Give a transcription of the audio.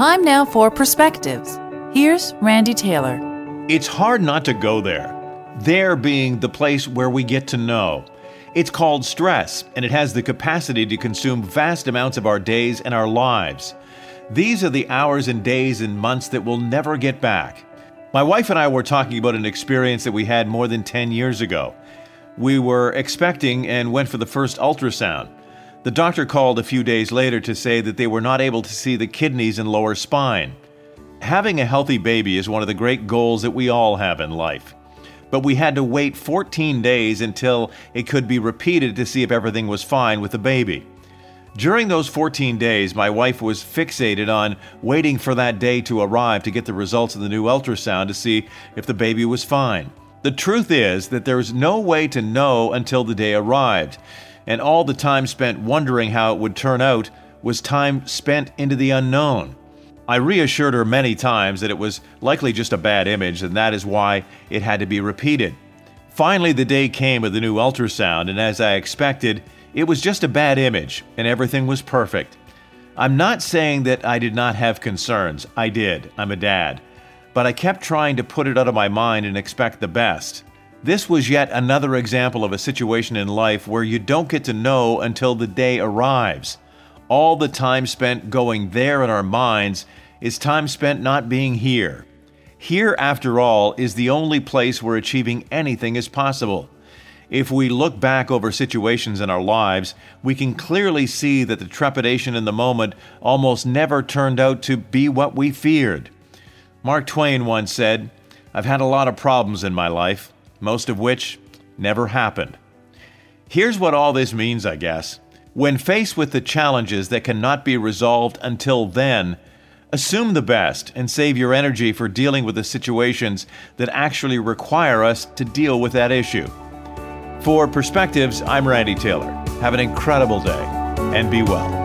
Time now for perspectives. Here's Randy Taylor. It's hard not to go there. There being the place where we get to know. It's called stress, and it has the capacity to consume vast amounts of our days and our lives. These are the hours and days and months that we'll never get back. My wife and I were talking about an experience that we had more than 10 years ago. We were expecting and went for the first ultrasound. The doctor called a few days later to say that they were not able to see the kidneys and lower spine. Having a healthy baby is one of the great goals that we all have in life. But we had to wait 14 days until it could be repeated to see if everything was fine with the baby. During those 14 days, my wife was fixated on waiting for that day to arrive to get the results of the new ultrasound to see if the baby was fine. The truth is that there was no way to know until the day arrived, and all the time spent wondering how it would turn out was time spent into the unknown. I reassured her many times that it was likely just a bad image, and that is why it had to be repeated. Finally, the day came of the new ultrasound, and as I expected, it was just a bad image, and everything was perfect. I'm not saying that I did not have concerns. I did. I'm a dad. But I kept trying to put it out of my mind and expect the best. This was yet another example of a situation in life where you don't get to know until the day arrives. All the time spent going there in our minds is time spent not being here. Here, after all, is the only place where achieving anything is possible. If we look back over situations in our lives, we can clearly see that the trepidation in the moment almost never turned out to be what we feared. Mark Twain once said, I've had a lot of problems in my life, most of which never happened. Here's what all this means, I guess. When faced with the challenges that cannot be resolved until then, assume the best and save your energy for dealing with the situations that actually require us to deal with that issue. For Perspectives, I'm Randy Taylor. Have an incredible day and be well.